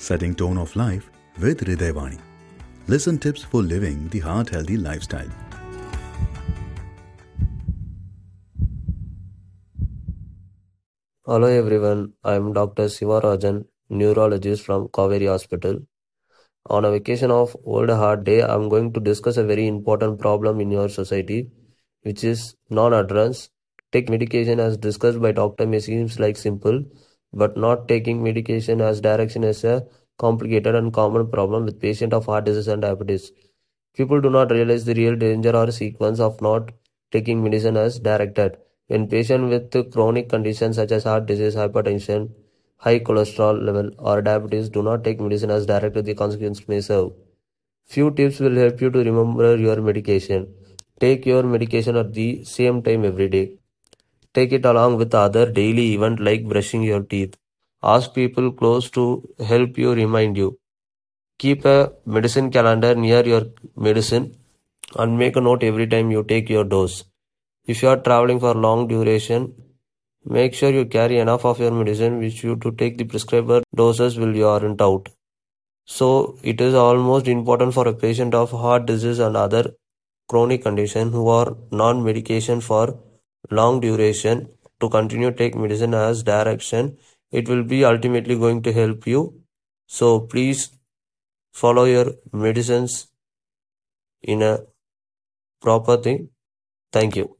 setting tone of life with Hridayvani. Listen tips for living the heart healthy lifestyle. Hello everyone, I am Dr. Sivarajan, neurologist from Kauvery Hospital. On a vacation of World Heart Day, I am going to discuss a very important problem in your society, which is non-adherence. Take medication as discussed by doctor may seems like simple, but not taking medication as direction is a complicated and common problem with patients of heart disease and diabetes. People do not realize the real danger or sequence of not taking medicine as directed. When patients with chronic conditions such as heart disease, hypertension, high cholesterol level, or diabetes do not take medicine as directed, the consequence may serve. Few tips will help you to remember your medication. Take your medication at the same time every day. Take it along with other daily event like brushing your teeth. Ask people close to help you remind you. Keep a medicine calendar near your medicine and make a note every time you take your dose. If you are traveling for long duration, make sure you carry enough of your medicine which you to take the prescribed doses will you aren't out. So it is almost important for a patient of heart disease and other chronic condition who are non-medication for long duration to continue take medicine as direction. It will be ultimately going to help you. So please follow your medicines in a proper thing. Thank you.